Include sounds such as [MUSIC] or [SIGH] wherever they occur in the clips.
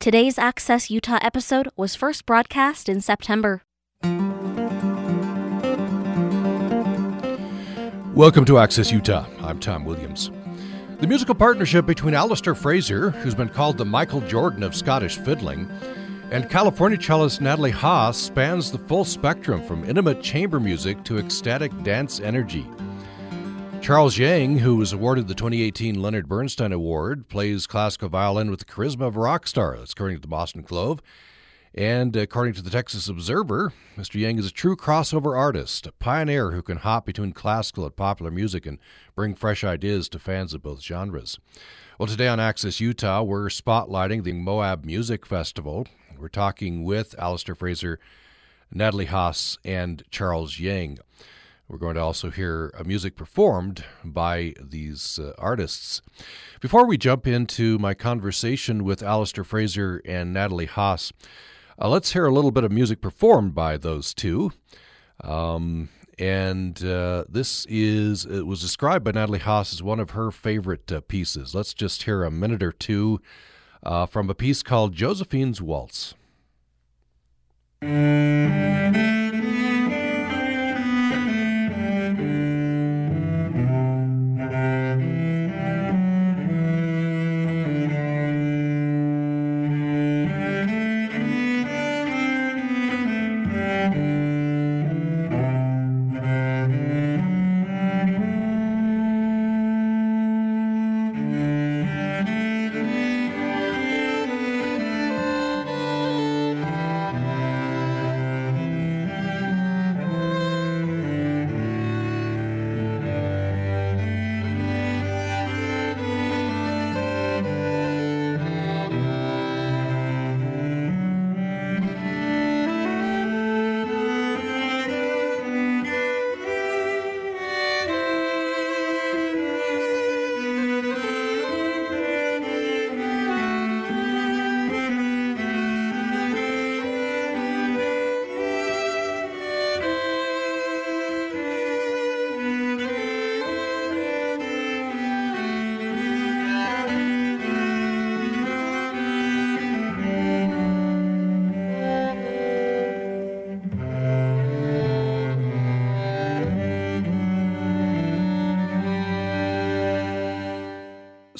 Today's Access Utah episode was first broadcast in September. Welcome to Access Utah. I'm Tom Williams. The musical partnership between Alasdair Fraser, who's been called the Michael Jordan of Scottish fiddling, and California cellist Natalie Haas spans the full spectrum from intimate chamber music to ecstatic dance energy. Charles Yang, who was awarded the 2018 Leonard Bernstein Award, plays classical violin with the charisma of a rock star. That's according to the Boston Globe. And according to the Texas Observer, Mr. Yang is a true crossover artist, a pioneer who can hop between classical and popular music and bring fresh ideas to fans of both genres. Well, today on Access Utah, we're spotlighting the Moab Music Festival. We're talking with Alasdair Fraser, Natalie Haas, and Charles Yang. We're going to also hear a music performed by these uh, artists. Before we jump into my conversation with Alasdair Fraser and Natalie Haas, uh, let's hear a little bit of music performed by those two. Um, and uh, this is it was described by Natalie Haas as one of her favorite uh, pieces. Let's just hear a minute or two uh, from a piece called Josephine's Waltz.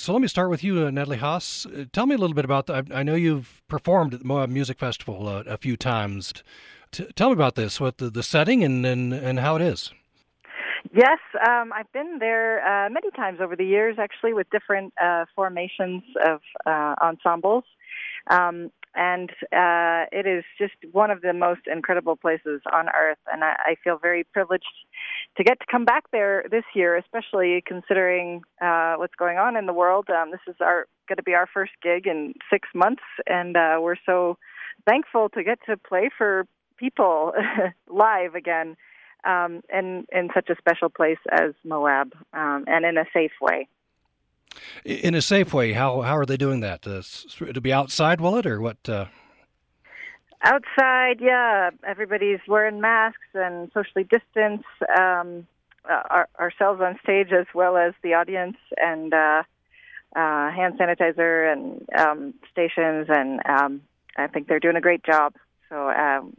So let me start with you, uh, Natalie Haas. Uh, tell me a little bit about. I, know you've performed at the Moab Music Festival uh, a few times. T- tell me about this, what the, the setting and, and, and how it is. Yes, um, I've been there uh, many times over the years, actually, with different uh, formations of uh, ensembles. Um, and uh, it is just one of the most incredible places on earth. And I, I feel very privileged to get to come back there this year, especially considering uh, what's going on in the world. Um, this is our going to be our first gig in six months, and uh, we're so thankful to get to play for people [LAUGHS] live again, um, in in such a special place as Moab, um, and in a safe way. In a safe way, how how are they doing that? Uh, to be outside, will it, or what? Uh... Outside, yeah. Everybody's wearing masks and socially distance. Um, uh, our, ourselves on stage as well as the audience, and uh, uh, hand sanitizer and um, stations, and um, I think they're doing a great job. So um,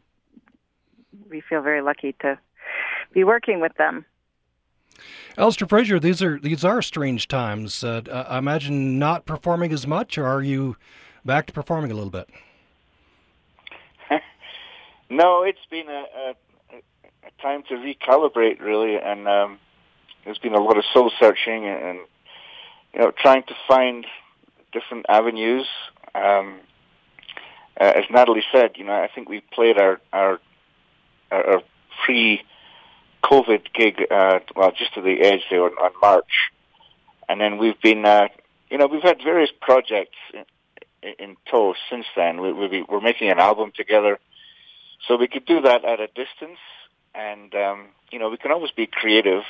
we feel very lucky to be working with them. Alasdair Fraser, these are these are strange times. Uh, I imagine not performing as much, or are you back to performing a little bit? [LAUGHS] no, it's been a, a, a, time to recalibrate, really, and um, there's been a lot of soul searching and, you know trying to find different avenues. Um, uh, as Natalie said, you know, I think we've played our our our, our pre COVID gig, uh, well, just to the edge there on, on March, and then we've been, uh, you know, we've had various projects in, in tow since then. We, we, we're making an album together, so we could do that at a distance, and um, you know, we can always be creative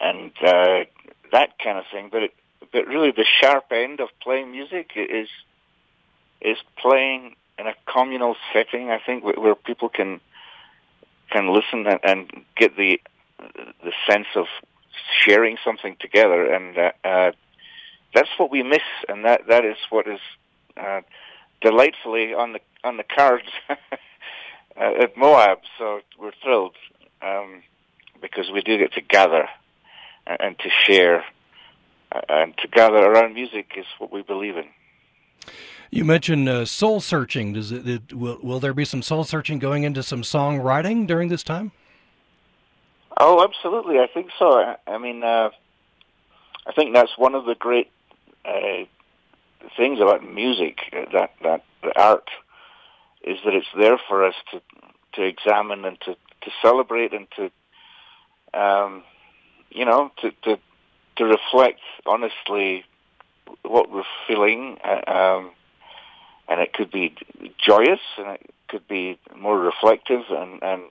and uh, that kind of thing. But it, but really, the sharp end of playing music is is playing in a communal setting. I think where people can can listen and, and get the the sense of sharing something together, and uh, uh, that's what we miss, and that that is what is uh, delightfully on the on the cards [LAUGHS] at Moab. So we're thrilled um, because we do get to gather and, and to share and to gather around music is what we believe in. You mentioned uh, soul searching. Does it, it, will will there be some soul searching going into some songwriting during this time? Oh, absolutely. I think so. I, I mean, uh, I think that's one of the great uh, things about music uh, that that the art is that it's there for us to to examine and to to celebrate and to um, you know to to to reflect honestly what we're feeling. Uh, um, and it could be joyous and it could be more reflective and and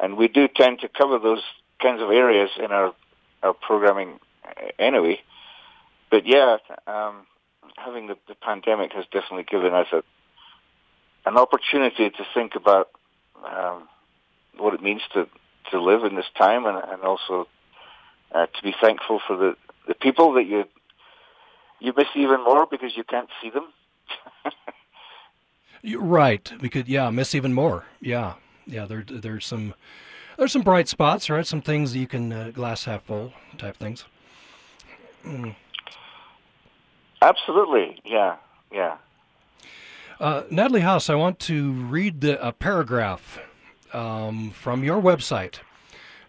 and we do tend to cover those kinds of areas in our our programming anyway. But yeah um having the, the pandemic has definitely given us a an opportunity to think about um what it means to to live in this time and and also uh, to be thankful for the the people that you you miss even more because you can't see them [LAUGHS] Right. We could, yeah, miss even more. Yeah, yeah. There, there's some, there's some bright spots, right? Some things you can uh, glass half full type things. Mm. Absolutely. Yeah. Yeah. Uh, Natalie Haas, I want to read the, a paragraph um, from your website,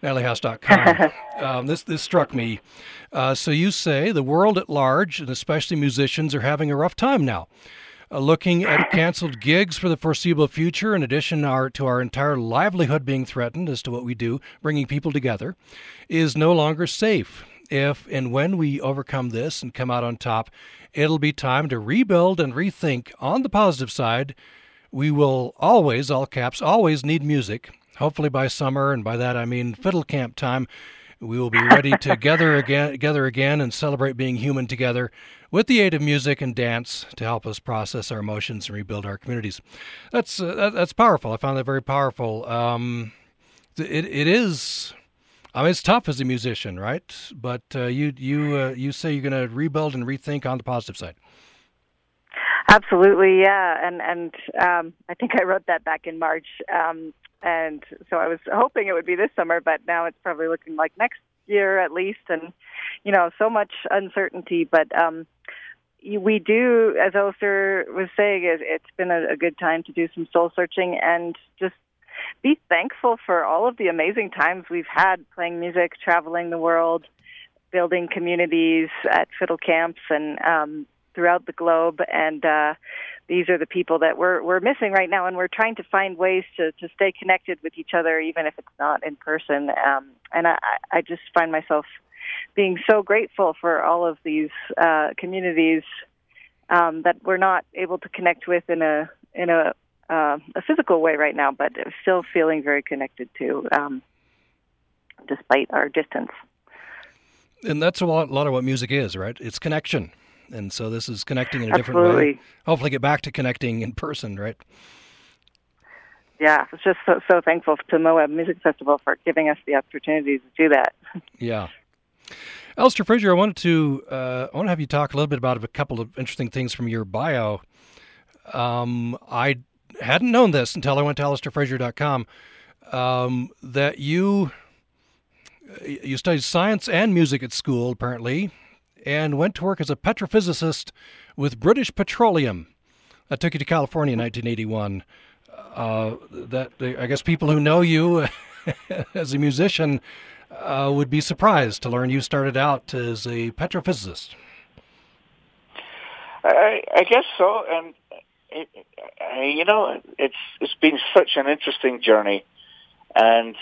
nataliehaas.com. [LAUGHS] um, this this struck me. Uh, so you say the world at large, and especially musicians, are having a rough time now uh, looking at canceled gigs for the foreseeable future, in addition our, to our entire livelihood being threatened as to what we do, bringing people together, is no longer safe. If and when we overcome this and come out on top, it'll be time to rebuild and rethink. On the positive side, we will always, all caps, always need music. Hopefully by summer, and by that I mean fiddle camp time, we will be ready to gather again, gather again and celebrate being human together with the aid of music and dance to help us process our emotions and rebuild our communities. That's uh, that, that's powerful. I found that very powerful. Um, it it is. I mean, it's tough as a musician, right? But uh, you you uh, you say you're going to rebuild and rethink on the positive side. Absolutely, yeah, and and um, I think I wrote that back in March, um, and so I was hoping it would be this summer, but now it's probably looking like next year at least, and you know, so much uncertainty. But um, we do, as Alasdair was saying, it's been a, a good time to do some soul searching and just be thankful for all of the amazing times we've had playing music, traveling the world, building communities at fiddle camps and um, throughout the globe. And uh, these are the people that we're we're missing right now, and we're trying to find ways to to stay connected with each other, even if it's not in person. Um, and I, I just find myself being so grateful for all of these uh, communities um, that we're not able to connect with in a in a uh, a physical way right now, but still feeling very connected to, um, despite our distance. And that's a lot, a lot of what music is, right? It's connection, and so this is connecting in a different way. Hopefully, get back to connecting in person, right? Yeah, it's just so, so thankful to Moab Music Festival for giving us the opportunity to do that. [LAUGHS] Yeah, Alasdair Fraser, I wanted to uh, I want to have you talk a little bit about a couple of interesting things from your bio. Um, I hadn't known this until I went to alasdairfraser.com um, that you you studied science and music at school apparently, and went to work as a petrophysicist with British Petroleum. That took you to California in 1981. Uh, that I guess people who know you [LAUGHS] as a musician uh, would be surprised to learn you started out as a petrophysicist. I, I guess so, and it, you know, it's it's been such an interesting journey, and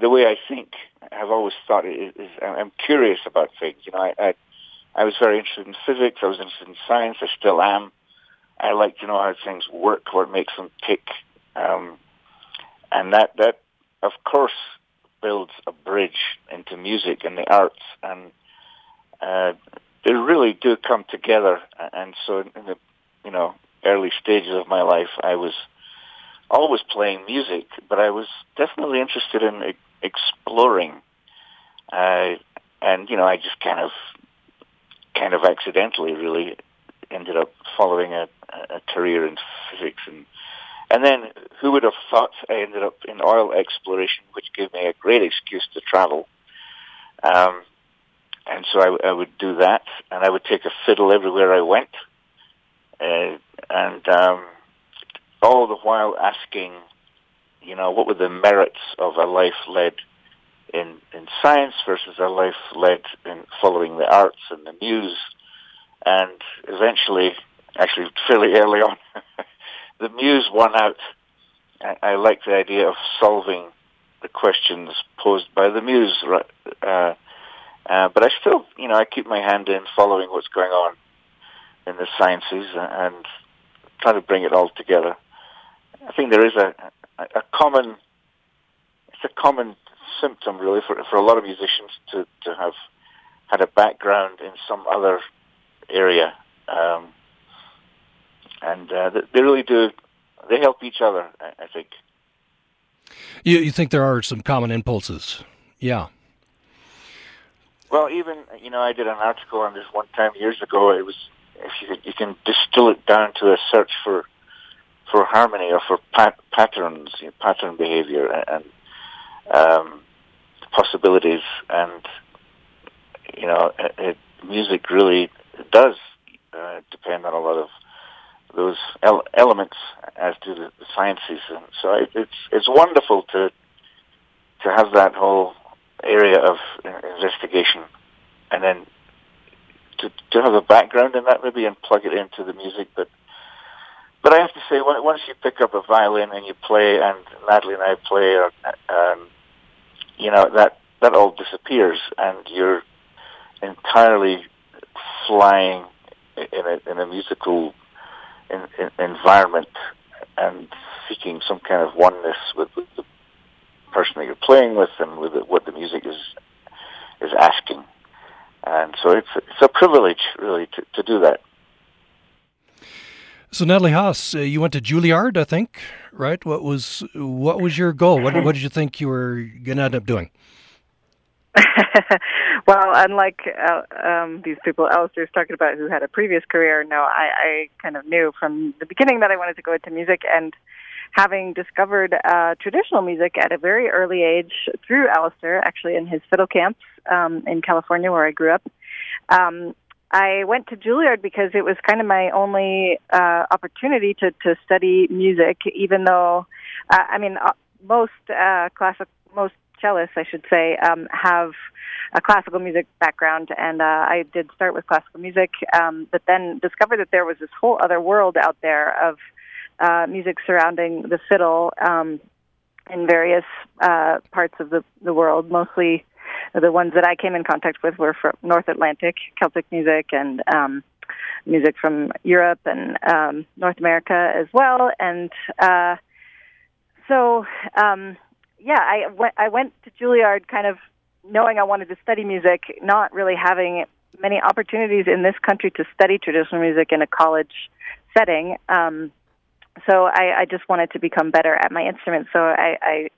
the way I think, I've always thought is, is I'm curious about things. You know, I, I I was very interested in physics. I was interested in science. I still am. I like to know how things work, what makes them tick, um, and that that of course builds a bridge into music and the arts, and uh, they really do come together. And so, in the you know early stages of my life, I was always playing music, but I was definitely interested in exploring. Uh, and you know, I just kind of, kind of accidentally, really ended up following a, a career in physics and and then who would have thought I ended up in oil exploration, which gave me a great excuse to travel. Um, and so I, I would do that, and I would take a fiddle everywhere I went, uh, and um, all the while asking, you know, what were the merits of a life led in in science versus a life led in following the arts and the muse, and eventually, actually fairly early on, [LAUGHS] the muse won out. I, I like the idea of solving the questions posed by the muse. Uh, uh, but I still, you know, I keep my hand in following what's going on in the sciences and trying to bring it all together. I think there is a, a common, it's a common symptom really for, for a lot of musicians to, to have had a background in some other area. Um, and uh, they really do, they help each other, I, I think. You, you think there are some common impulses? Yeah. Well, even you know, I did an article on this one time years ago. It was if you you can distill it down to a search for for harmony or for pat- patterns, you know, pattern behavior, and um, possibilities, and you know, it, music really does uh, depend on a lot of those ele- elements, as do the, the sciences, and so it, it's it's wonderful to to have that whole area of investigation, and then to to have a background in that maybe and plug it into the music. But but I have to say, once you pick up a violin and you play, and Natalie and I play, or, um, you know that that all disappears, and you're entirely flying in a in a musical in, in, environment and seeking some kind of oneness with, with the person that you're playing with and with what the music is is asking. And so it's it's a privilege really to, to do that. So Natalie Haas, uh, you went to Juilliard, I think, right? What was what was your goal? What what did you think you were going to end up doing? [LAUGHS] well, unlike uh, um, these people Alasdair's talking about who had a previous career, no, I, I kind of knew from the beginning that I wanted to go into music, and having discovered uh, traditional music at a very early age through Alasdair, actually in his fiddle camps um, in California where I grew up. Um, I went to Juilliard because it was kind of my only uh, opportunity to, to study music, even though, uh, I mean, uh, most uh, classic, most cellists, I should say, um, have a classical music background, and uh, I did start with classical music, um, but then discovered that there was this whole other world out there of uh, music surrounding the fiddle um, in various uh, parts of the, the world. Mostly, the ones that I came in contact with were from North Atlantic Celtic music and um, music from Europe and um, North America as well. And uh, so, um, yeah, I went, I went to Juilliard kind of knowing I wanted to study music, not really having many opportunities in this country to study traditional music in a college setting. Um, so I, I just wanted to become better at my instrument. So I, I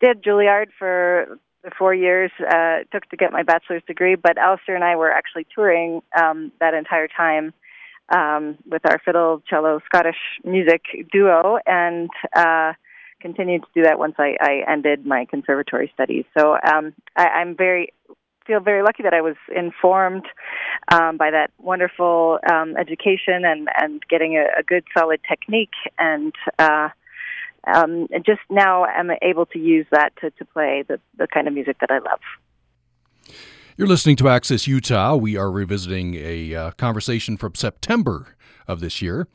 did Juilliard for four years. Uh, it took to get my bachelor's degree, but Alistair and I were actually touring um, that entire time um, with our fiddle, cello, Scottish music duo, and uh, continued to do that once I, I ended my conservatory studies. So um, I, I'm very feel very lucky that I was informed um, by that wonderful um, education and and getting a, a good solid technique and. Uh, um, and just now I'm able to use that to, to play the, the kind of music that I love. You're listening to Access Utah. We are revisiting a uh, conversation from September of this year,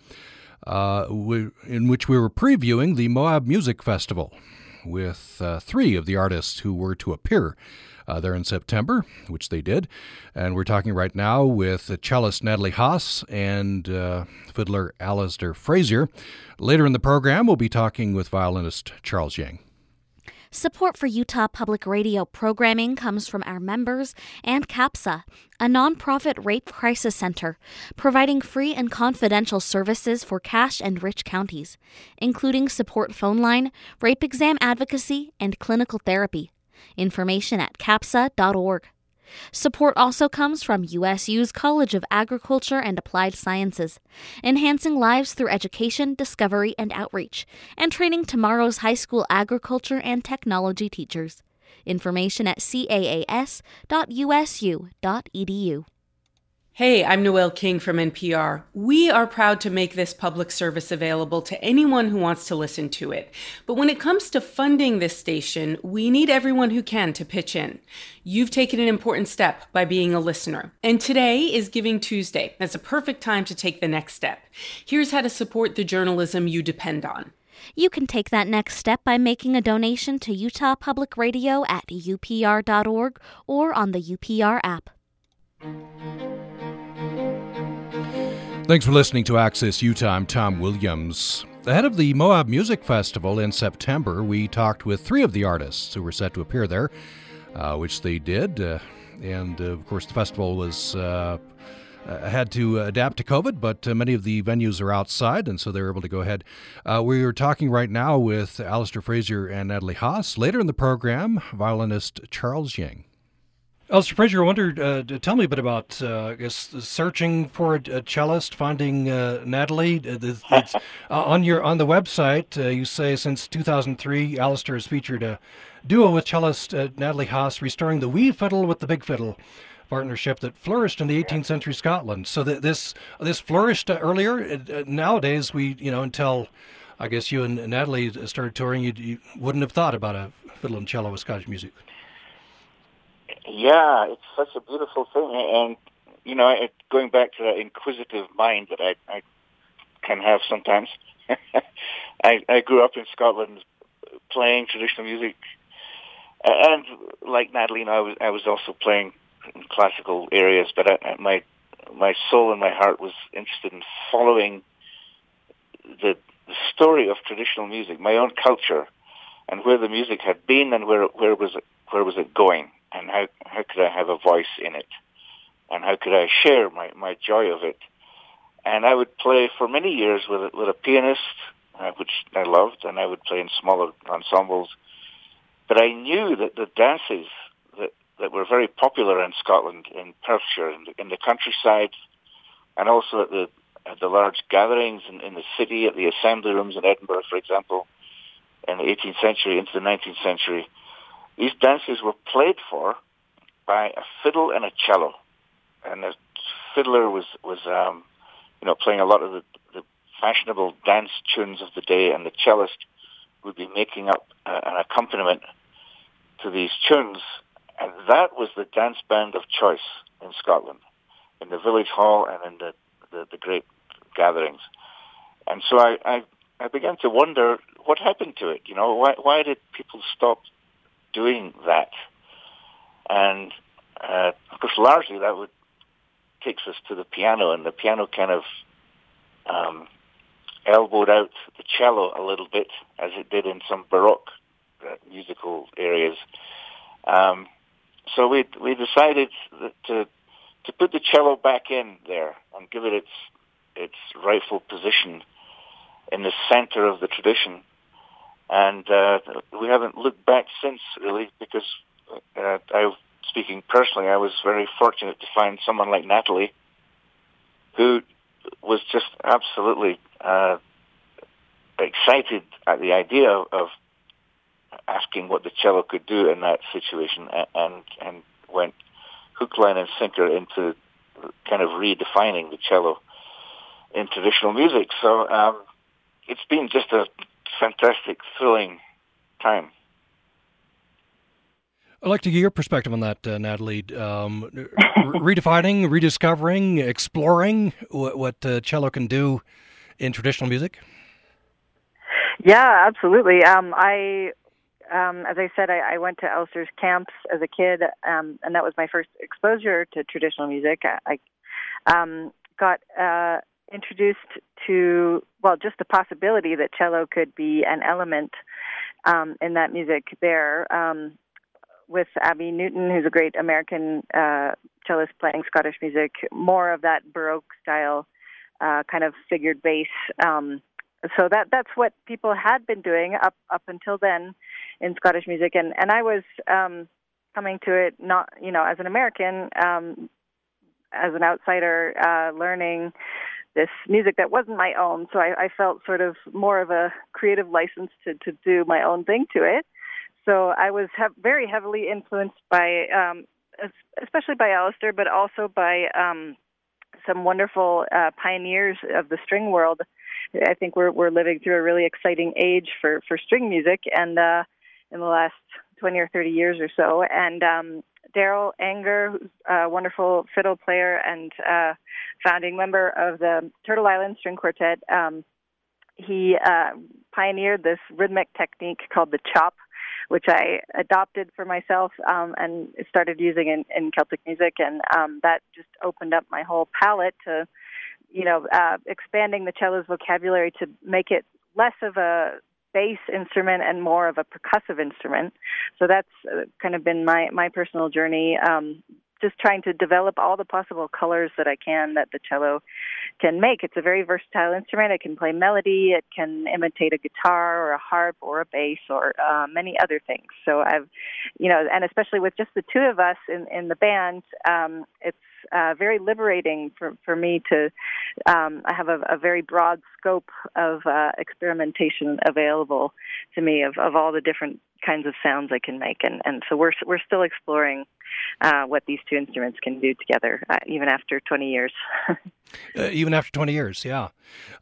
uh, in which we were previewing the Moab Music Festival with uh, three of the artists who were to appear uh, there in September, which they did. And we're talking right now with cellist Natalie Haas and uh, fiddler Alasdair Fraser. Later in the program, we'll be talking with violinist Charles Yang. Support for Utah Public Radio programming comes from our members and CAPSA, a nonprofit rape crisis center, providing free and confidential services for Cache and Rich counties, including support phone line, rape exam advocacy, and clinical therapy. Information at capsa.org. Support also comes from USU's College of Agriculture and Applied Sciences, enhancing lives through education, discovery, and outreach, and training tomorrow's high school agriculture and technology teachers. Information at caas.usu.edu. Hey, I'm Noel King from NPR. We are proud to make this public service available to anyone who wants to listen to it. But when it comes to funding this station, we need everyone who can to pitch in. You've taken an important step by being a listener. And today is Giving Tuesday. That's a perfect time to take the next step. Here's how to support the journalism you depend on. You can take that next step by making a donation to Utah Public Radio at upr.org or on the UPR app. Thanks for listening to Access Utah. I'm Tom Williams. Ahead of the Moab Music Festival in September, we talked with three of the artists who were set to appear there, uh, which they did. Uh, and uh, of course, the festival was uh, uh, had to adapt to COVID, but uh, many of the venues are outside, and so they were able to go ahead. we are talking right now with Alasdair Fraser and Natalie Haas. Later in the program, violinist Charles Yang. Alasdair Fraser, I wondered, uh, tell me a bit about, uh, I guess, searching for a, cellist, finding uh, Natalie. [LAUGHS] Uh, on your on the website, uh, you say since 2003, Alasdair has featured a duo with cellist uh, Natalie Haas, restoring the wee fiddle with the big fiddle partnership that flourished in the 18th century Scotland. So that this this flourished earlier. nowadays, we you know until I guess you and Natalie started touring, you, you wouldn't have thought about a fiddle and cello with Scottish music. Yeah, it's such a beautiful thing, and you know, it, going back to that inquisitive mind that I, I can have sometimes. [LAUGHS] I, I grew up in Scotland playing traditional music, and like Natalie, you know, I was I was also playing in classical areas, but I, my my soul and my heart was interested in following the, the story of traditional music, my own culture, and where the music had been and where where was it where was it going and how how could I have a voice in it, and how could I share my my joy of it? And I would play for many years with a, with a pianist, uh, which I loved, and I would play in smaller ensembles. But I knew that the dances that that were very popular in Scotland, in Perthshire, in the, in the countryside, and also at the at the large gatherings in, in the city, at the assembly rooms in Edinburgh, for example, in the 18th century into the 19th century these dances were played for by a fiddle and a cello, and the fiddler was was um, you know playing a lot of the, the fashionable dance tunes of the day, and the cellist would be making up uh, an accompaniment to these tunes, and that was the dance band of choice in Scotland, in the village hall and in the the, the great gatherings. And so I, I I began to wonder what happened to it. You know, why why did people stop doing that. And uh, of course, largely that would takes us to the piano, and the piano kind of um, elbowed out the cello a little bit, as it did in some Baroque uh, musical areas. Um, so we we decided to to put the cello back in there and give it its its rightful position in the center of the tradition and uh, we haven't looked back since really because uh, I, speaking personally, I was very fortunate to find someone like Natalie, who was just absolutely uh, excited at the idea of asking what the cello could do in that situation, and and went hook, line, and sinker into kind of redefining the cello in traditional music. So um, it's been just a fantastic, thrilling time. I'd like to get your perspective on that, uh, Natalie. Um, [LAUGHS] redefining, rediscovering, exploring what, what uh, cello can do in traditional music. Yeah, absolutely. Um, I, um, as I said, I, I, went to Alasdair's camps as a kid, um, and that was my first exposure to traditional music. I, I um, got uh, introduced to well just the possibility that cello could be an element um, in that music there um, with Abby Newton, who's a great American uh, cellist playing Scottish music, more of that Baroque style uh, kind of figured bass. Um, so that that's what people had been doing up up until then in Scottish music, and and I was um, coming to it not you know as an American, um, as an outsider, uh, learning this music that wasn't my own. So I, I felt sort of more of a creative license to to do my own thing to it. So I was he- very heavily influenced by, um, especially by Alasdair, but also by um, some wonderful uh, pioneers of the string world. I think we're we're living through a really exciting age for for string music, and uh, in the last twenty or thirty years or so. And um, Darol Anger, who's a wonderful fiddle player and uh, founding member of the Turtle Island String Quartet, um, he uh, pioneered this rhythmic technique called the chop, which I adopted for myself um, and started using in, in Celtic music, and um, that just opened up my whole palette to, you know, uh, expanding the cello's vocabulary to make it less of a bass instrument and more of a percussive instrument. So that's uh, kind of been my my personal journey. Um, just trying to develop all the possible colors that I can that the cello can make. It's a very versatile instrument. It can play melody, it can imitate a guitar or a harp or a bass or uh, many other things. So I've, you know, and especially with just the two of us in in the band, um, it's uh, very liberating for for me to. Um, have a, a very broad scope of uh, experimentation available to me of of all the different kinds of sounds I can make, and and so we're we're still exploring uh, what these two instruments can do together, uh, even after 20 years. [LAUGHS] uh, even after 20 years, yeah.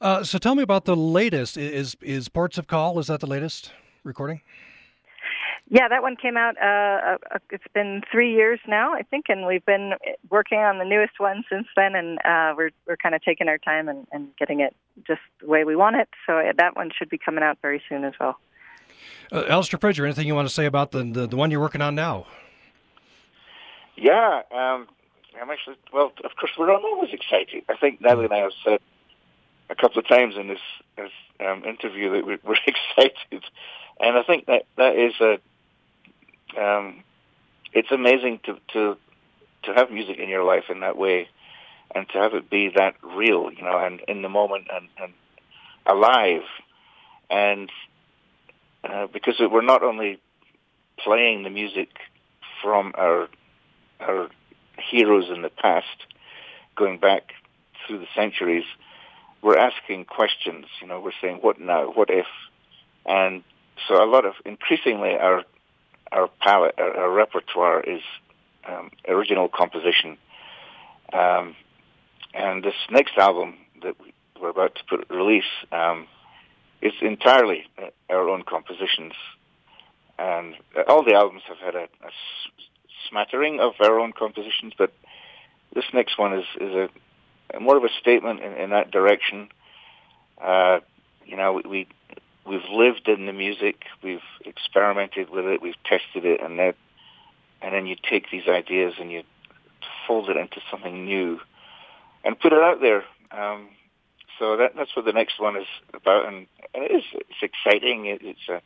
Uh, so tell me about the latest. Is is Ports of Call? Is that the latest recording? Yeah, that one came out. Uh, uh, it's been three years now, I think, and we've been working on the newest one since then. And uh, we're we're kind of taking our time and, and getting it just the way we want it. So that one should be coming out very soon as well. Uh, Alasdair Fraser, anything you want to say about the, the, the one you're working on now? Yeah, um, I'm actually well. Of course, we're always excited. I think Natalie and I have said a couple of times in this, this um, interview that we're, we're, [LAUGHS] excited, and I think that that is a. Um, it's amazing to to to have music in your life in that way, and to have it be that real, you know, and in the moment and, and alive, and uh, because we're not only playing the music from our our heroes in the past, going back through the centuries, we're asking questions. You know, we're saying, "What now? What if?" And so, a lot of increasingly our our palette, our, our repertoire is um, original composition. Um, and this next album that we're about to put release um, it's entirely uh, our own compositions, and all the albums have had a, a smattering of our own compositions, but this next one is is a, more of a statement in, in that direction. Uh, you know, we we've lived in the music, we've experimented with it, we've tested it, and then and then you take these ideas and you fold it into something new and put it out there. Um, so that, that's what the next one is about, and, and it is it's exciting. It, it's a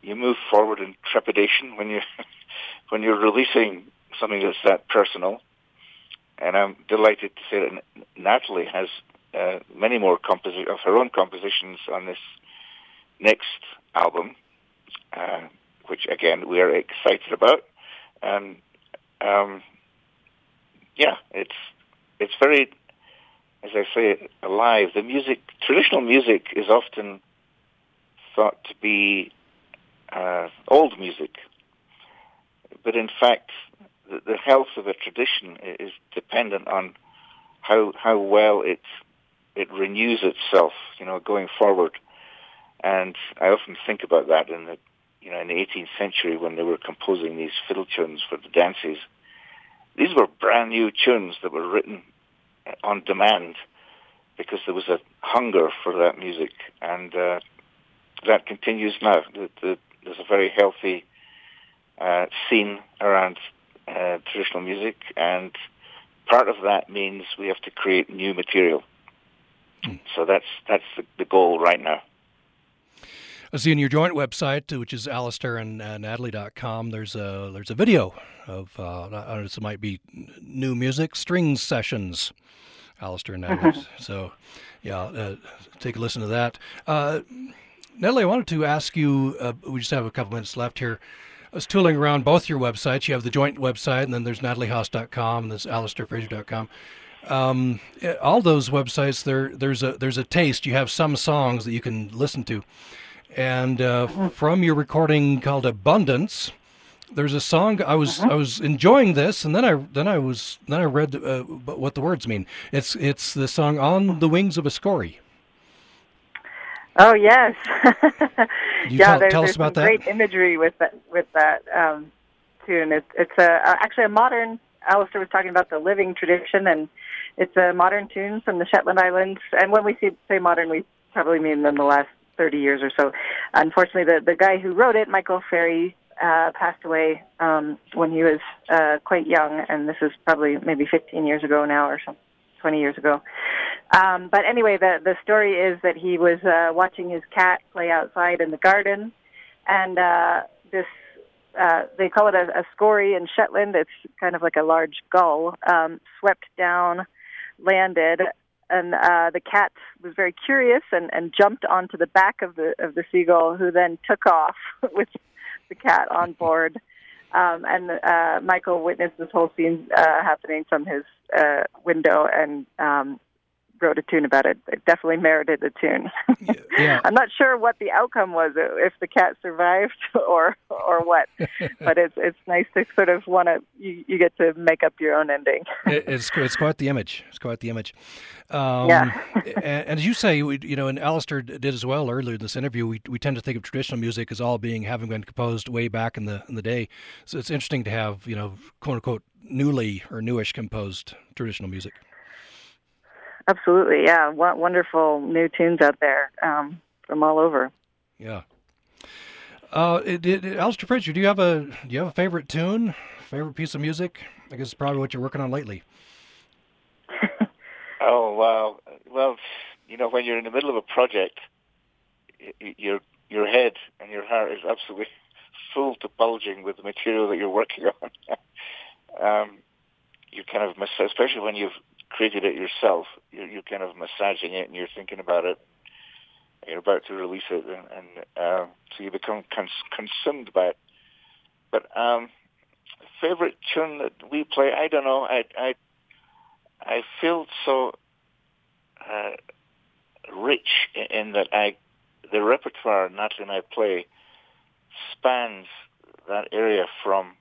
you move forward in trepidation when you [LAUGHS] when you're releasing something that's that personal. And I'm delighted to say that Natalie has uh, many more composi- of her own compositions on this next album, uh, which again we are excited about. And um, yeah, it's it's very as I say, alive. The music, traditional music, is often thought to be uh, old music, but in fact, the, the, health of a tradition is dependent on how how well it it renews itself, you know, going forward. And I often think about that in the you know in the 18th century when they were composing these fiddle tunes for the dances. These were brand new tunes that were written on demand because there was a hunger for that music, and uh, that continues now. The, the, there's a very healthy uh, scene around uh, traditional music, and part of that means we have to create new material. Mm. So that's that's the, the, goal right now. I see in your joint website, which is Alasdair and uh, Natalie.com, there's a there's a video of uh, I don't know, this might be new music string sessions Alasdair and Natalie. so, yeah, uh, take a listen to that. Uh, Natalie, I wanted to ask you. Uh, we just have a couple minutes left here. I was tooling around both your websites. You have the joint website, and then there's nataliehaas.com, and there's alasdairfraser.com. Um, all those websites, there there's a there's a taste. You have some songs that you can listen to, and uh, from your recording called Abundance, there's a song I was uh-huh. I was enjoying this, and then I then I was then I read uh, what the words mean. It's it's the song "On the Wings of a Scory." Oh yes, yeah. Tell, there's, tell there's about that. Great imagery with that with that um, tune. It's it's a actually a modern. Alasdair was talking about the living tradition, and it's a modern tune from the Shetland Islands. And when we say modern, we probably mean in the last 30 years or so. Unfortunately, the the guy who wrote it, Michael Ferry, uh, passed away um, when he was uh, quite young, and this is probably maybe 15 years ago now or so, 20 years ago. Um, but anyway, the the story is that he was uh, watching his cat play outside in the garden, and uh, this uh, they call it a, a scory in Shetland. It's kind of like a large gull um, swept down, landed, and uh, the cat was very curious and, and jumped onto the back of the of the seagull, who then took off [LAUGHS] with the cat on board. Um, and uh, Michael witnessed this whole scene uh, happening from his uh, window and um, wrote a tune about it. It definitely merited a tune. [LAUGHS] yeah. I'm not sure what the outcome was, if the cat survived [LAUGHS] or or what, [LAUGHS] but it's it's nice to sort of want to you, you get to make up your own ending. it, it's it's quite the image. It's quite the image. Um, yeah. and, and, as you say, we, you know, and Alistair did as well earlier in this interview. We we tend to think of traditional music as all being having been composed way back in the in the day. So it's interesting to have you know quote unquote newly or newish composed traditional music. Absolutely, yeah. What wonderful new tunes out there um, from all over. Yeah. Uh, it, it, Alasdair Fraser, do you have a do you have a favorite tune, favorite piece of music? I guess it's probably what you're working on lately. [LAUGHS] oh wow! Well, you know, when you're in the middle of a project, your your head and your heart is absolutely [LAUGHS] full to bulging with the material that you're working [LAUGHS] on. um, you kind of, miss, especially when you've created it yourself. You're, you're kind of massaging it and you're thinking about it. You're about to release it, and, and uh, so you become cons- consumed by it. But um, favorite tune that we play, I don't know. I I I feel so uh, rich in that I the repertoire Natalie and I play spans that area from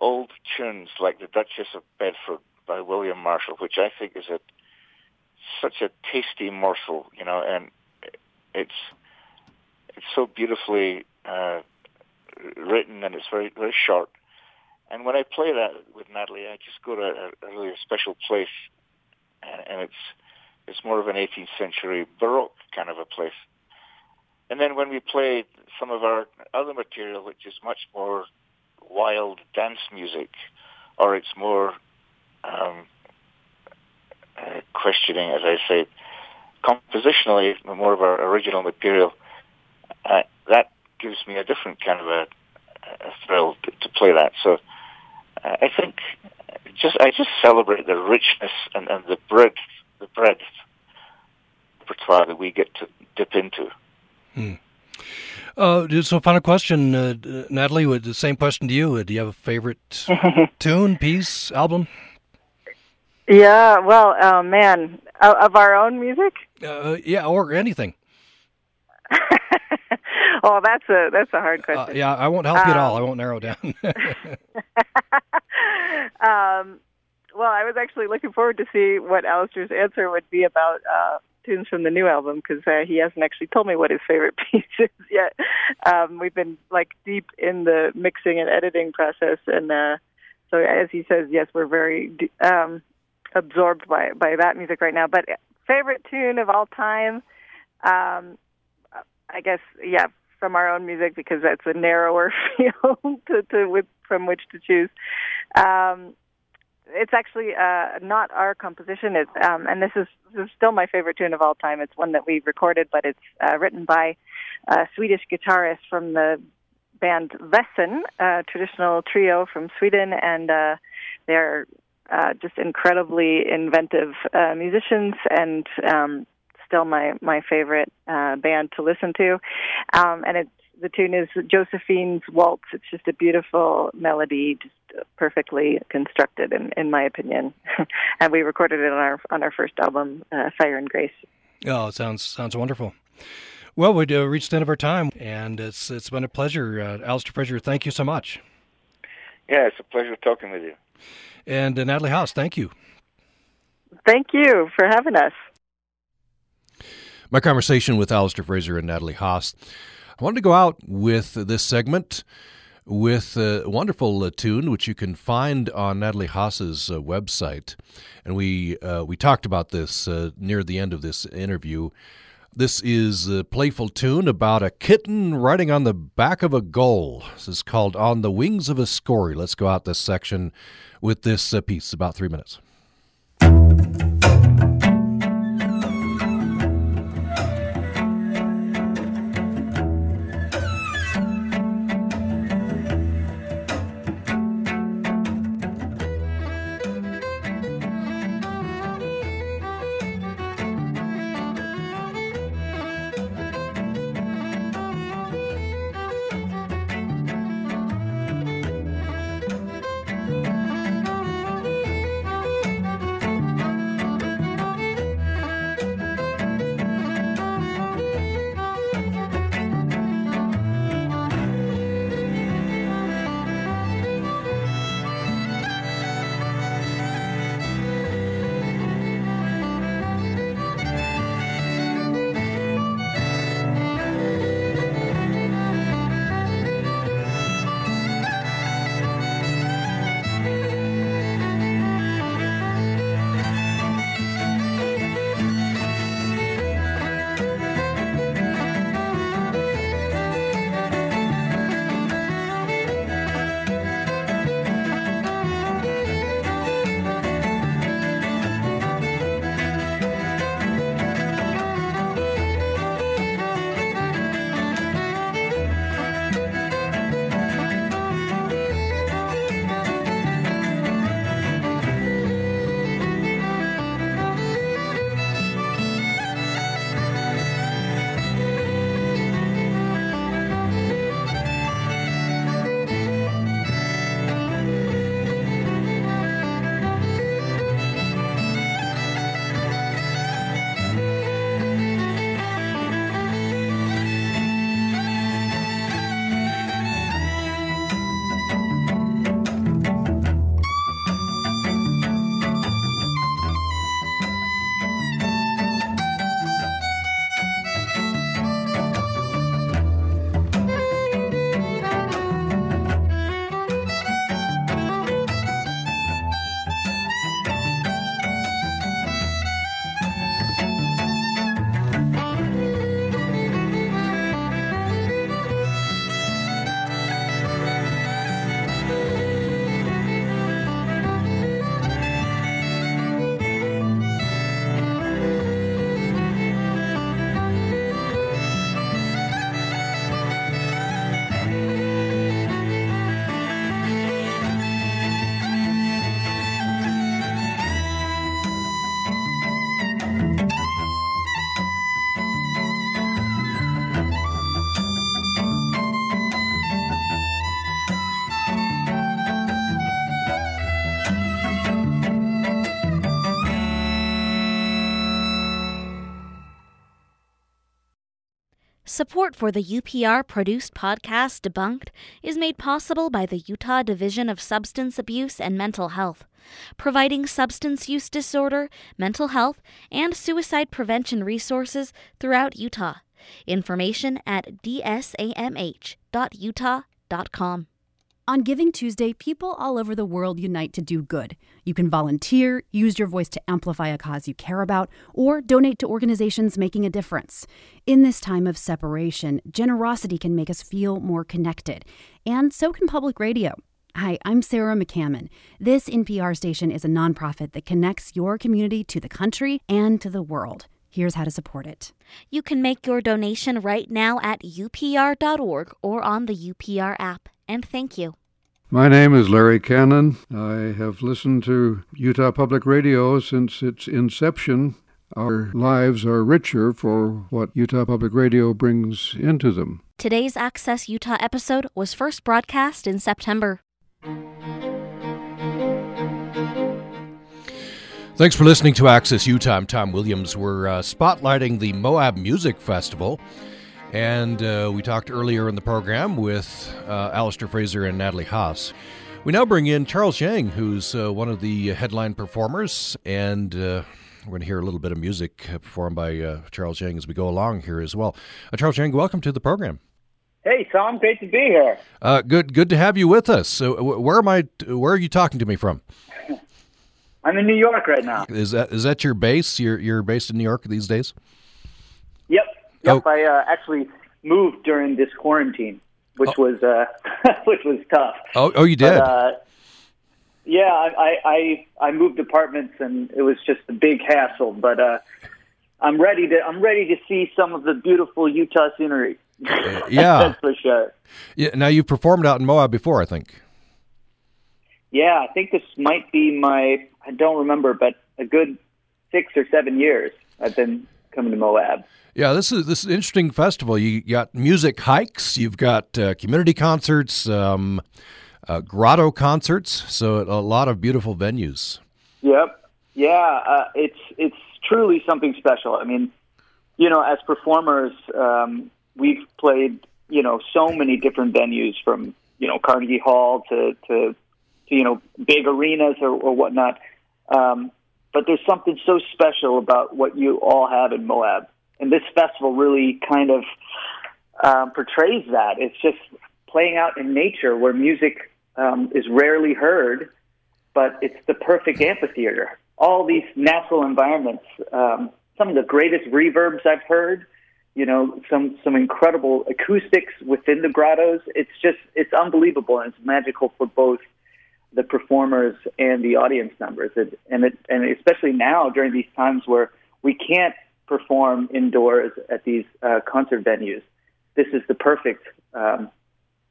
old tunes like the Duchess of Bedford by William Marshall, which I think is a such a tasty morsel, you know, and it's it's so beautifully uh, written and it's very very short. And when I play that with Natalie, I just go to a, a really special place, and, and it's it's more of an 18th century Baroque kind of a place. And then when we play some of our other material, which is much more wild dance music, or it's more um, uh, questioning, as I say, compositionally more of our original material. Uh, that gives me a different kind of a, a thrill to, to, play that. So uh, I think just I just celebrate the richness and, and the breadth, the breadth repertoire that we get to dip into. Hmm. Uh, so, final question, uh, Natalie. The same question to you. Do you have a favorite [LAUGHS] tune, piece, album? Yeah, well, oh man, of our own music. Uh, yeah, or anything. [LAUGHS] oh, that's a that's a hard uh, question. Uh, yeah, I won't help you um, at all. I won't narrow down. [LAUGHS] [LAUGHS] um, well, I was actually looking forward to see what Alasdair's answer would be about uh, tunes from the new album because uh, he hasn't actually told me what his favorite piece is yet. Um, we've been like deep in the mixing and editing process, and uh, so as he says, yes, we're very um, absorbed by by that music right now. But favorite tune of all time, um, I guess, yeah, from our own music because that's a narrower [LAUGHS] field to, to with, from which to choose. Um, it's actually uh, not our composition. It's um, and this is this is still my favorite tune of all time. It's one that we recorded, but it's uh, written by a Swedish guitarist from the band Väsen, a traditional trio from Sweden, and uh, they're uh, just incredibly inventive uh, musicians and um, still my my favorite uh, band to listen to. Um, and it's the tune is Josephine's Waltz. It's just a beautiful melody, just perfectly constructed, in, in my opinion. [LAUGHS] and we recorded it on our on our first album, uh, Fire and Grace. Oh, it sounds sounds wonderful. Well, we uh, reached the end of our time, and it's it's been a pleasure, uh, Alasdair Fraser. Thank you so much. Yeah, it's a pleasure talking with you. And uh, Natalie Haas, thank you. Thank you for having us. My conversation with Alasdair Fraser and Natalie Haas. I wanted to go out with this segment with a wonderful uh, tune which you can find on Natalie Haas's uh, website, and we uh, we talked about this uh, near the end of this interview. This is a playful tune about a kitten riding on the back of a gull. This is called "On the Wings of a Scory." Let's go out this section with this uh, piece, about three minutes. Support for the UPR produced podcast Debunked is made possible by the Utah Division of Substance Abuse and Mental Health, providing substance use disorder, mental health, and suicide prevention resources throughout Utah. Information at dsamh.utah.com. On Giving Tuesday, people all over the world unite to do good. You can volunteer, use your voice to amplify a cause you care about, or donate to organizations making a difference. In this time of separation, generosity can make us feel more connected, and so can public radio. Hi, I'm Sarah McCammon. This NPR station is a nonprofit that connects your community to the country and to the world. Here's how to support it. You can make your donation right now at upr.org or on the UPR app. And thank you. My name is Larry Cannon. I have listened to Utah Public Radio since its inception. our lives are richer for what Utah Public Radio brings into them. Today's Access Utah episode was first broadcast in September. Thanks for listening to Access Utah. I'm Tom Williams. We're uh, spotlighting the Moab Music Festival. And uh, we talked earlier in the program with uh, Alasdair Fraser and Natalie Haas. We now bring in Charles Yang, who's uh, one of the headline performers, and uh, we're going to hear a little bit of music performed by uh, Charles Yang as we go along here as well. Uh, Charles Yang, welcome to the program. Hey Tom, great to be here. Uh, good, good to have you with us. So, where am I? Where are you talking to me from? [LAUGHS] I'm in New York right now. Is that is that your base? You're you're based in New York these days. Yep. Yep. Oh. I uh, actually moved during this quarantine, which oh. was uh, [LAUGHS] which was tough. Oh, oh, you did. But, uh, yeah, I, I I moved apartments, and it was just a big hassle. But uh, I'm ready to I'm ready to see some of the beautiful Utah scenery. Uh, yeah, [LAUGHS] that's for sure. Yeah. Now you've performed out in Moab before, I think. Yeah, I think this might be my I don't remember, but a good six or seven years I've been coming to Moab. Yeah, this is this is an interesting festival. You got music hikes, you've got uh, community concerts, um, uh, grotto concerts, so a lot of beautiful venues. Yep, yeah, uh, it's it's truly something special. I mean, you know, as performers, um, we've played you know so many different venues from you know Carnegie Hall to to, to you know big arenas or, or whatnot. Um, but there's something so special about what you all have in Moab and this festival really kind of um, portrays that. It's just playing out in nature where music um, is rarely heard, but it's the perfect amphitheater. All these natural environments, um, some of the greatest reverbs I've heard. You know, some some incredible acoustics within the grottos. It's just it's unbelievable and it's magical for both the performers and the audience members. It, and it, and especially now during these times where we can't perform indoors at these uh, concert venues. This is the perfect um,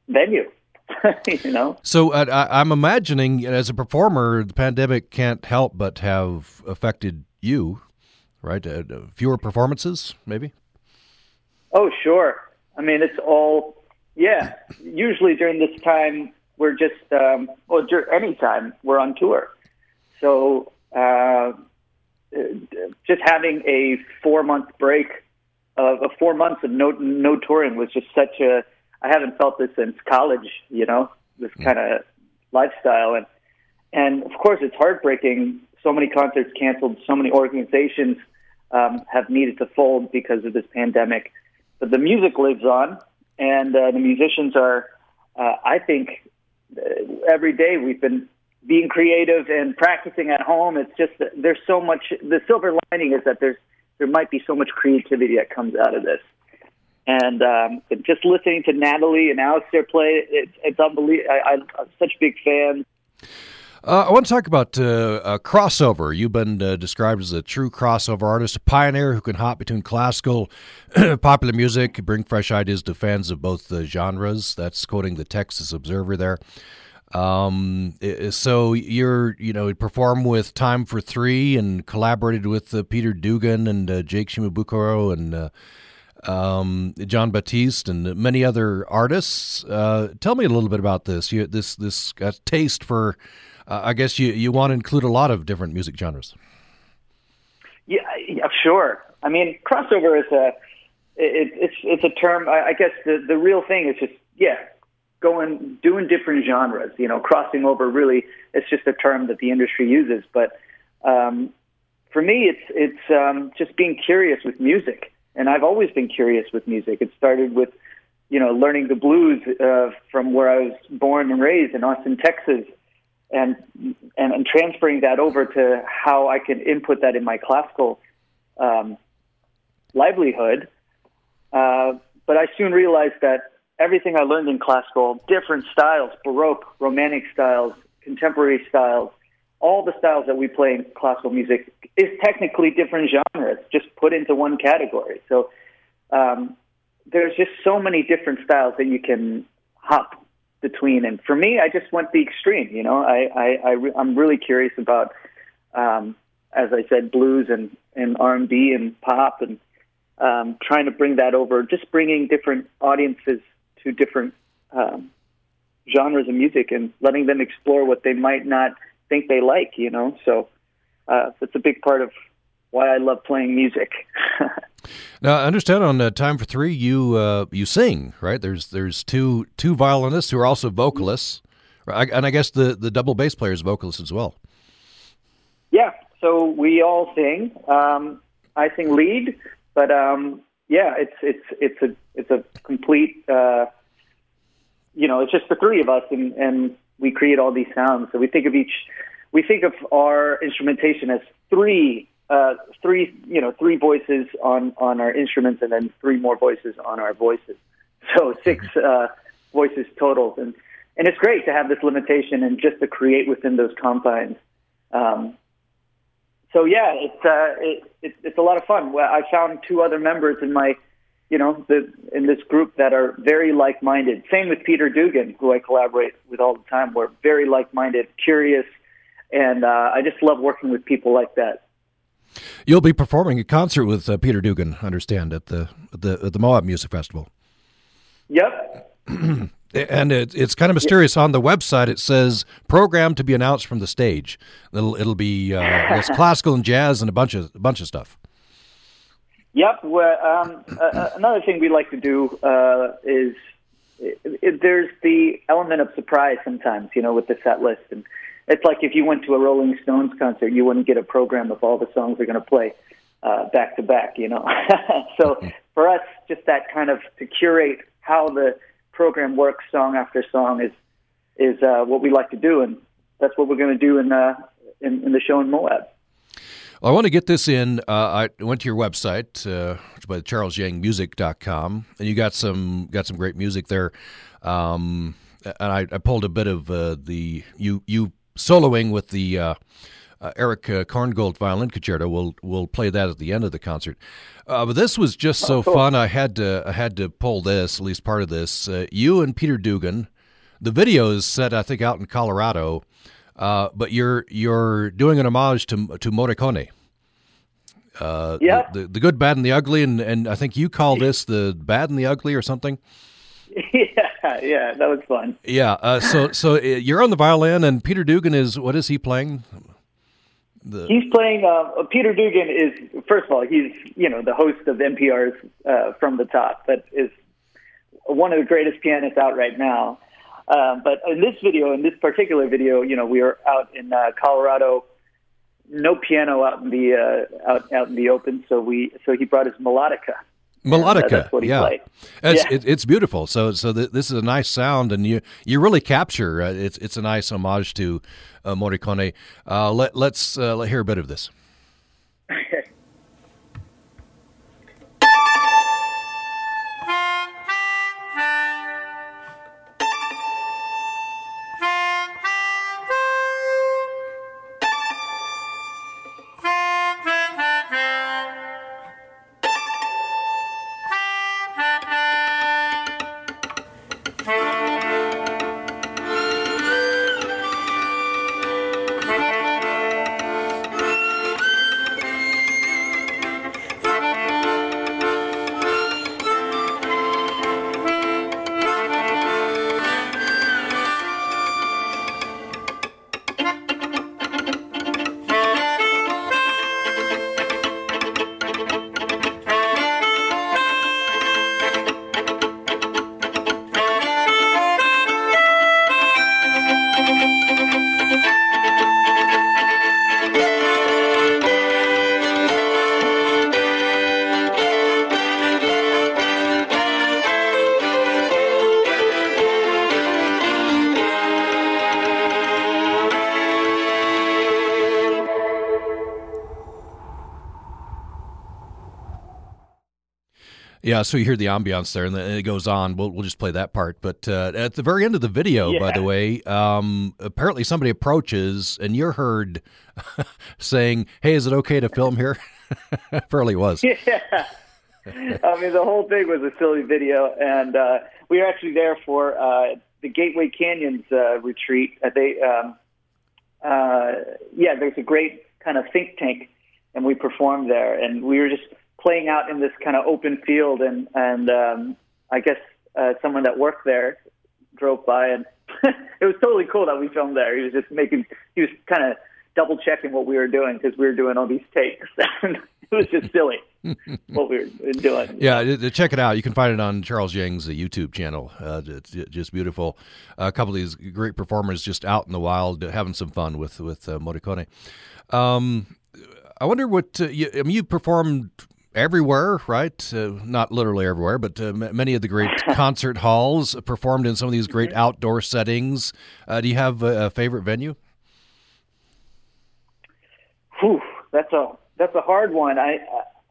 venue. [LAUGHS] you know. So uh, I'm imagining, as a performer, the pandemic can't help but have affected you, right? Uh, fewer performances, maybe. Oh, sure. I mean, it's all yeah. Usually during this time, we're just um, well, any time we're on tour. So uh, just having a four month break of, of four months of no no touring was just such a I haven't felt this since college, you know, this mm. kind of lifestyle and and of course it's heartbreaking. So many concerts canceled, so many organizations um, have needed to fold because of this pandemic. But the music lives on, and uh, the musicians are. Uh, I think every day we've been being creative and practicing at home. It's just that there's so much. The silver lining is that there's there might be so much creativity that comes out of this. And um, just listening to Natalie and Alasdair play, it's, it's unbelievable. I, I'm such a big fan. Uh, I want to talk about uh, crossover. You've been uh, described as a true crossover artist, a pioneer who can hop between classical, [CLEARS THROAT] popular music, bring fresh ideas to fans of both the genres. That's quoting the Texas Observer there. Um, so you're, you know, performed with Time for Three and collaborated with uh, Peter Dugan and uh, Jake Shimabukuro and um, Jon Batiste and many other artists. Tell me a little bit about this. You, this this taste for, uh, I guess you you want to include a lot of different music genres. Yeah, yeah sure. I mean, crossover is a it, it's it's a term. I, I guess the the real thing is just yeah going doing different genres. You know, crossing over really it's just a term that the industry uses. But um, for me, it's it's um, just being curious with music, and I've always been curious with music. It started with you know learning the blues uh, from where I was born and raised in Austin, Texas. And, and and transferring that over to how I can input that in my classical um, livelihood, uh, but I soon realized that everything I learned in classical, different styles, Baroque, Romantic styles, contemporary styles, all the styles that we play in classical music is technically different genres, just put into one category. So um, there's just so many different styles that you can hop between. And for me, I just went the extreme. You know, I, I, I I'm really curious about um, as I said, blues and and R and B and pop, and um, trying to bring that over. Just bringing different audiences to different um, genres of music and letting them explore what they might not think they like. You know, so uh, that's a big part of why I love playing music. [LAUGHS] now, I understand on uh, Time for Three, you uh, you sing, right? There's there's two two violinists who are also vocalists, and I guess the the double bass player is vocalist as well. Yeah, so we all sing. Um, I sing lead, but um, yeah, it's it's it's a it's a complete. Uh, you know, it's just the three of us, and and we create all these sounds. So we think of each. We think of our instrumentation as three uh, three, you know, three voices on on our instruments, and then three more voices on our voices. So [LAUGHS] six uh, voices total, and and it's great to have this limitation and just to create within those confines. Um, so yeah, it's uh, it, it, it's a lot of fun. I found two other members in my, you know, the, in this group that are very like-minded. Same with Peter Dugan, who I collaborate with all the time. We're very like-minded, curious, and uh, I just love working with people like that. You'll be performing a concert with uh, Peter Dugan, I understand, at the at the at the Moab Music Festival. Yep. [CLEARS THROAT] and it, it's kind of mysterious. On the website, it says program to be announced from the stage. It'll it'll be uh, [LAUGHS] classical and jazz and a bunch of a bunch of stuff. Yep. Well, um, uh, another thing we like to do uh, is it, it, there's the element of surprise sometimes, you know, with the set list and it's like if you went to a Rolling Stones concert, you wouldn't get a program of all the songs they're going to play uh, back to back, you know. [LAUGHS] so for us, just that kind of to curate how the program works, song after song, is is uh, what we like to do, and that's what we're going to do in, uh, in in the show in Moab. Well, I want to get this in. Uh, I went to your website, uh, by charlesyangmusic.com, and you got some got some great music there. Um, and I, I, pulled a bit of uh, the you you soloing with the uh, uh, Erich uh, Korngold violin concerto. We'll we'll play that at the end of the concert. Uh, but this was just so oh, cool. fun. I had to I had to pull this at least part of this. Uh, you and Peter Dugan. The video is set, I think, out in Colorado, uh, but you're you're doing an homage to to Morricone. Uh, yeah. The, the, the good, bad, and the ugly, and, and I think you call this the bad and the ugly or something. Yeah, yeah, that was fun. Yeah, uh, so so uh, you're on the violin, and Peter Dugan is what is he playing? The... He's playing. Uh, Peter Dugan is first of all, he's you know the host of NPR's uh, From the Top, that is one of the greatest pianists out right now. Um, but in this video, in this particular video, you know, we are out in uh, Colorado, no piano out in the uh, out out in the open, so we so he brought his melodica melodica. Yeah, it's, yeah. It, it's beautiful. So so th- this is a nice sound, and you you really capture. Uh, it's it's a nice homage to uh, Morricone. Uh, let let's uh, let hear a bit of this. [LAUGHS] Yeah, so you hear the ambiance there, and then it goes on. We'll we'll just play that part. But uh, at the very end of the video, yeah. by the way, um, apparently somebody approaches, and you're heard [LAUGHS] saying, "Hey, is it okay to film here?" [LAUGHS] Apparently, was. Yeah. I mean, the whole thing was a silly video, and uh, we were actually there for uh, the Gateway Canyons uh, retreat. Uh, they, um, uh, yeah, there's a great kind of think tank, and we performed there. And we were just playing out in this kind of open field, and and um, I guess uh, someone that worked there drove by, and [LAUGHS] it was totally cool that we filmed there. He was just making, he was kind of double checking what we were doing because we were doing all these takes. [LAUGHS] it was just silly [LAUGHS] what we were doing. Yeah, check it out. You can find it on Charles Yang's uh, YouTube channel. Uh, it's just beautiful. a couple of these great performers just out in the wild having some fun with with uh, Morricone. Um, I wonder what uh, you, I mean. You performed everywhere, right? Uh, not literally everywhere, but uh, m- many of the great [LAUGHS] concert halls performed in some of these great mm-hmm. outdoor settings. Uh, do you have a, a, favorite venue? Whew, that's a that's a hard one. I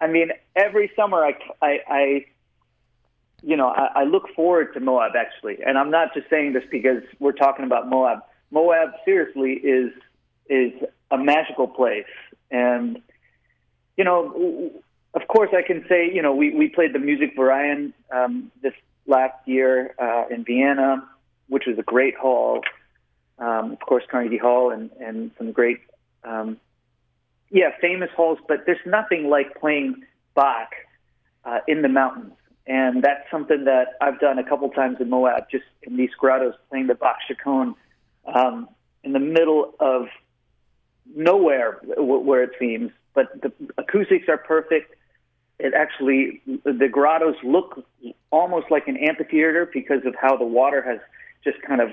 I mean, every summer I I, I you know I, I look forward to Moab actually, and I'm not just saying this because we're talking about Moab. Moab seriously is is a magical place, and you know of course, I can say, you know, we, we played the Musikverein um, this last year uh, in Vienna, which was a great hall. Um, of course, Carnegie Hall and, and some great, um, yeah, famous halls, but there's nothing like playing Bach uh, in the mountains. And that's something that I've done a couple times in Moab, just in these grottos, playing the Bach chaconne um, in the middle of nowhere where it seems, but the acoustics are perfect it actually the grottos look almost like an amphitheater because of how the water has just kind of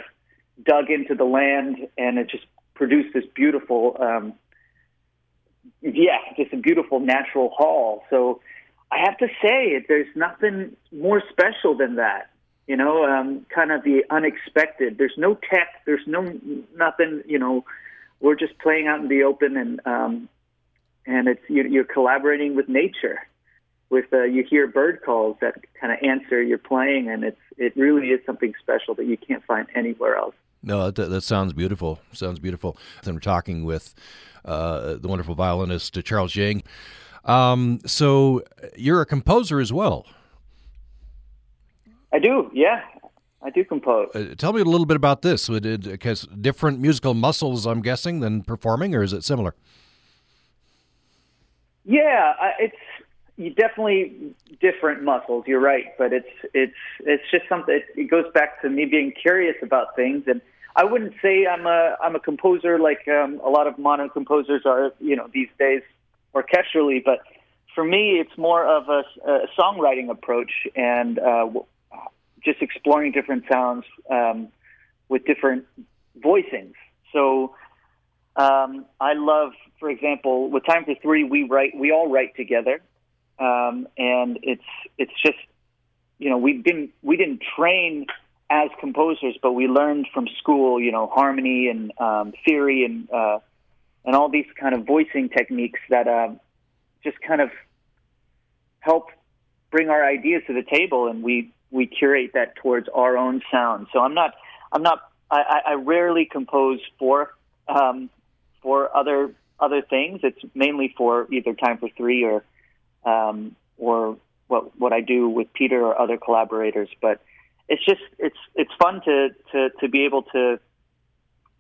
dug into the land and it just produced this beautiful um yeah just a beautiful natural hall. So i have to say there's nothing more special than that you know um kind of the unexpected. There's no tech there's no nothing you know we're just playing out in the open and um and it's you're collaborating with nature with uh, you hear bird calls that kind of answer your playing, and it's it really is something special that you can't find anywhere else. No, that, that sounds beautiful. Sounds beautiful. And we're talking with uh, the wonderful violinist uh, Charles Yang. Um, so you're a composer as well. I do, yeah. I do compose. Uh, tell me a little bit about this. Because different musical muscles, I'm guessing, than performing, or is it similar? Yeah, it's you definitely different muscles. You're right, but it's it's it's just something. It, goes back to me being curious about things, and I wouldn't say I'm a I'm a composer like um, a lot of modern composers are. You know, these days orchestrally, but for me, it's more of a, a songwriting approach and uh, just exploring different sounds um, with different voicings. So. Um, I love, for example, with Time for Three, we write, we all write together, um, and it's it's just you know we didn't we didn't train as composers, but we learned from school, you know, harmony and um, theory and uh, and all these kind of voicing techniques that uh, just kind of help bring our ideas to the table, and we we curate that towards our own sound. So I'm not I'm not I, I rarely compose for um, for other other things. It's mainly for either time for three or um, or what what I do with Peter or other collaborators. But it's just it's it's fun to to to be able to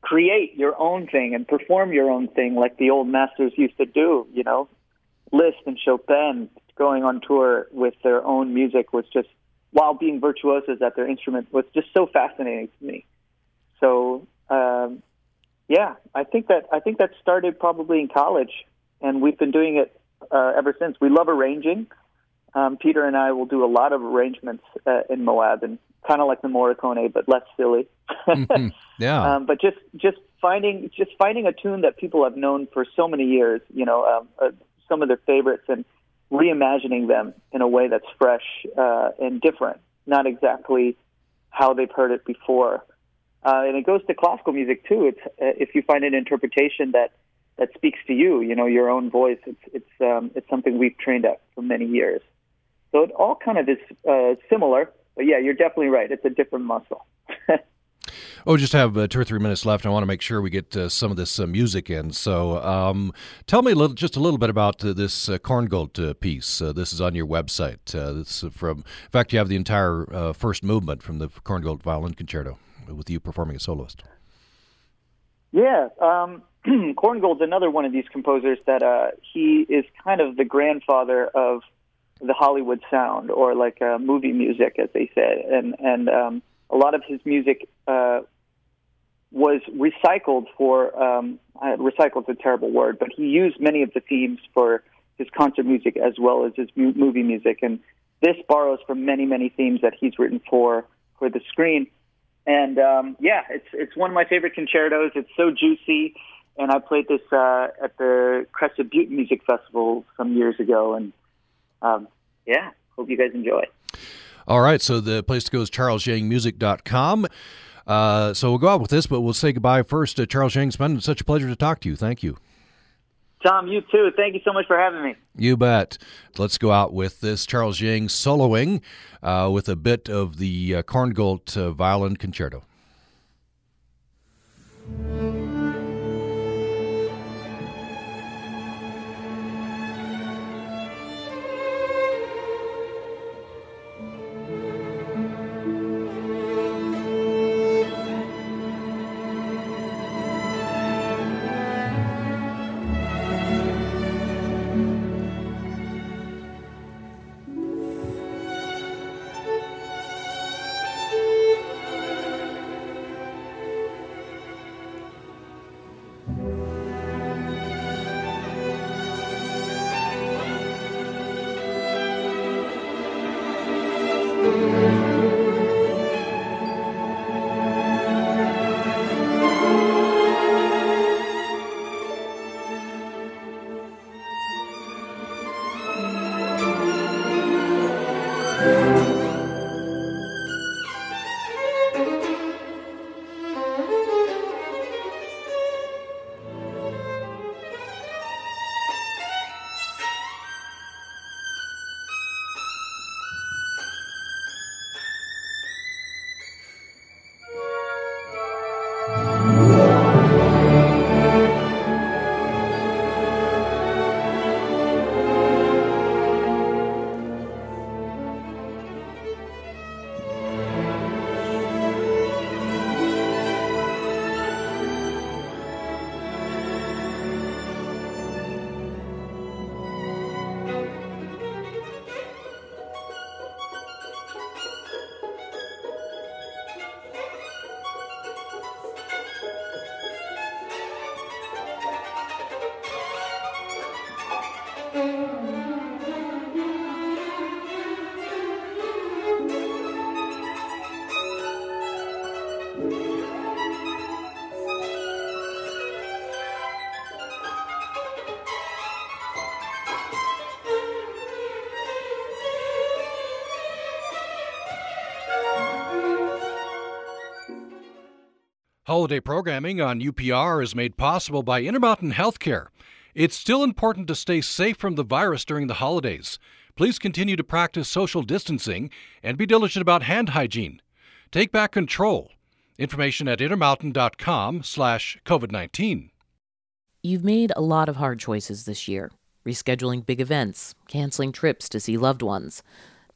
create your own thing and perform your own thing like the old masters used to do. You know, Liszt and Chopin going on tour with their own music was just while being virtuosos at their instrument was just so fascinating to me. So um, yeah, I think that I think that started probably in college, and we've been doing it uh, ever since. We love arranging. Um, Peter and I will do a lot of arrangements uh, in Moab, and kind of like the Morricone, but less silly. mm-hmm. [LAUGHS] Yeah. Um, but just just finding just finding a tune that people have known for so many years. You know, um, uh, some of their favorites, and reimagining them in a way that's fresh uh, and different, not exactly how they've heard it before. Uh, and it goes to classical music too. It's uh, if you find an interpretation that that speaks to you, you know, your own voice. It's it's um, it's something we've trained at for many years. So it all kind of is uh, similar, but yeah, you're definitely right. It's a different muscle. [LAUGHS] Oh, just have uh, two or three minutes left. I want to make sure we get uh, some of this uh, music in. So, um, tell me a little, just a little bit about uh, this uh, Korngold uh, piece. this is on your website. this from, in fact, you have the entire first movement from the Korngold Violin Concerto with you performing a soloist. Yeah, um, [CLEARS THROAT] Korngold's another one of these composers that uh, he is kind of the grandfather of the Hollywood sound, or like uh, movie music, as they said, and and um, a lot of his music uh, was recycled for um, recycled is a terrible word, but he used many of the themes for his concert music as well as his mu- movie music, and this borrows from many many themes that he's written for for the screen. And um, yeah, it's it's one of my favorite concertos. It's so juicy, and I played this uh, at the Crested Butte Music Festival some years ago, and um, yeah, hope you guys enjoy. All right, so the place to go is charlesyangmusic.com. Uh, so we'll go out with this, but we'll say goodbye first. to Charles Yang, it's been such a pleasure to talk to you. Thank you. Tom, you too. Thank you so much for having me. You bet. Let's go out with this Charles Yang soloing uh, with a bit of the uh, Korngold uh, violin concerto. Holiday programming on UPR is made possible by Intermountain Healthcare. It's still important to stay safe from the virus during the holidays. Please continue to practice social distancing and be diligent about hand hygiene. Take back control. Information at intermountain.com slash COVID-19. You've made a lot of hard choices this year, rescheduling big events, canceling trips to see loved ones.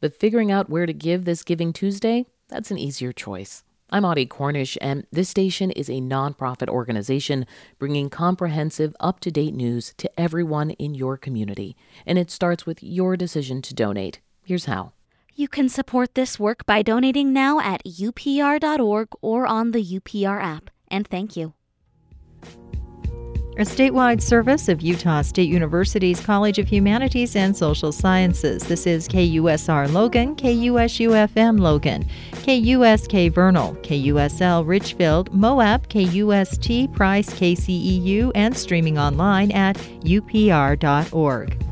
But figuring out where to give this Giving Tuesday, that's an easier choice. I'm Audie Cornish, and this station is a nonprofit organization bringing comprehensive, up to date news to everyone in your community. And it starts with your decision to donate. Here's how. You can support this work by donating now at upr.org or on the UPR app. And thank you. A statewide service of Utah State University's College of Humanities and Social Sciences. This is KUSR Logan, KUSU FM Logan, KUSK Vernal, KUSL Richfield, Moab, KUST Price KCEU, and streaming online at upr.org.